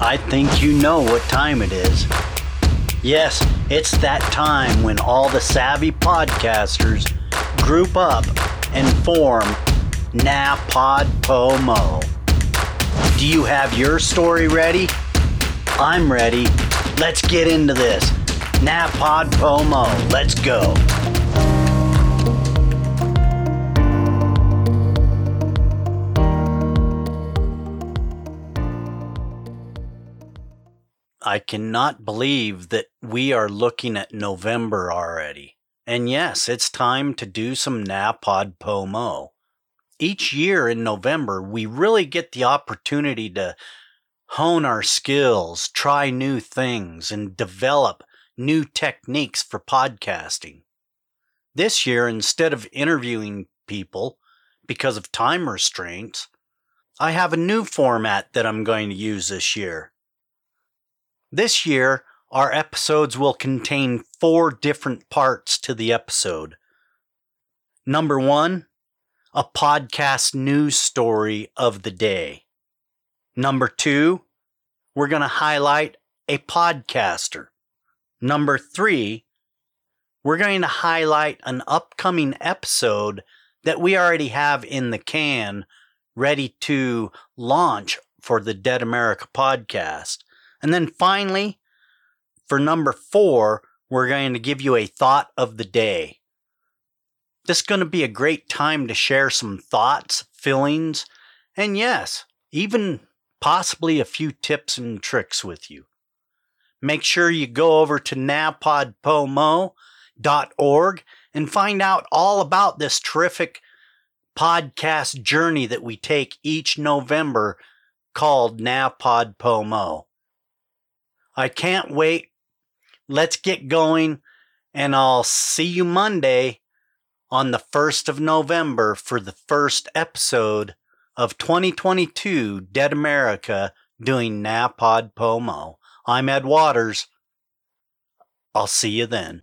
I think you know what time it is. Yes, it's that time when all the savvy podcasters group up and form NaPod Pomo. Do you have your story ready? I'm ready. Let's get into this. NaPod Pomo. Let's go. I cannot believe that we are looking at November already. And yes, it's time to do some NaPod Pomo. Each year in November, we really get the opportunity to hone our skills, try new things, and develop new techniques for podcasting. This year, instead of interviewing people because of time restraints, I have a new format that I'm going to use this year. This year, our episodes will contain four different parts to the episode. Number one, a podcast news story of the day. Number two, we're going to highlight a podcaster. Number three, we're going to highlight an upcoming episode that we already have in the can ready to launch for the Dead America podcast. And then finally, for number four, we're going to give you a thought of the day. This is going to be a great time to share some thoughts, feelings, and yes, even possibly a few tips and tricks with you. Make sure you go over to napodpomo.org and find out all about this terrific podcast journey that we take each November called NaPod Pomo. I can't wait. Let's get going, and I'll see you Monday on the 1st of November for the first episode of 2022 Dead America doing NaPod Pomo. I'm Ed Waters. I'll see you then.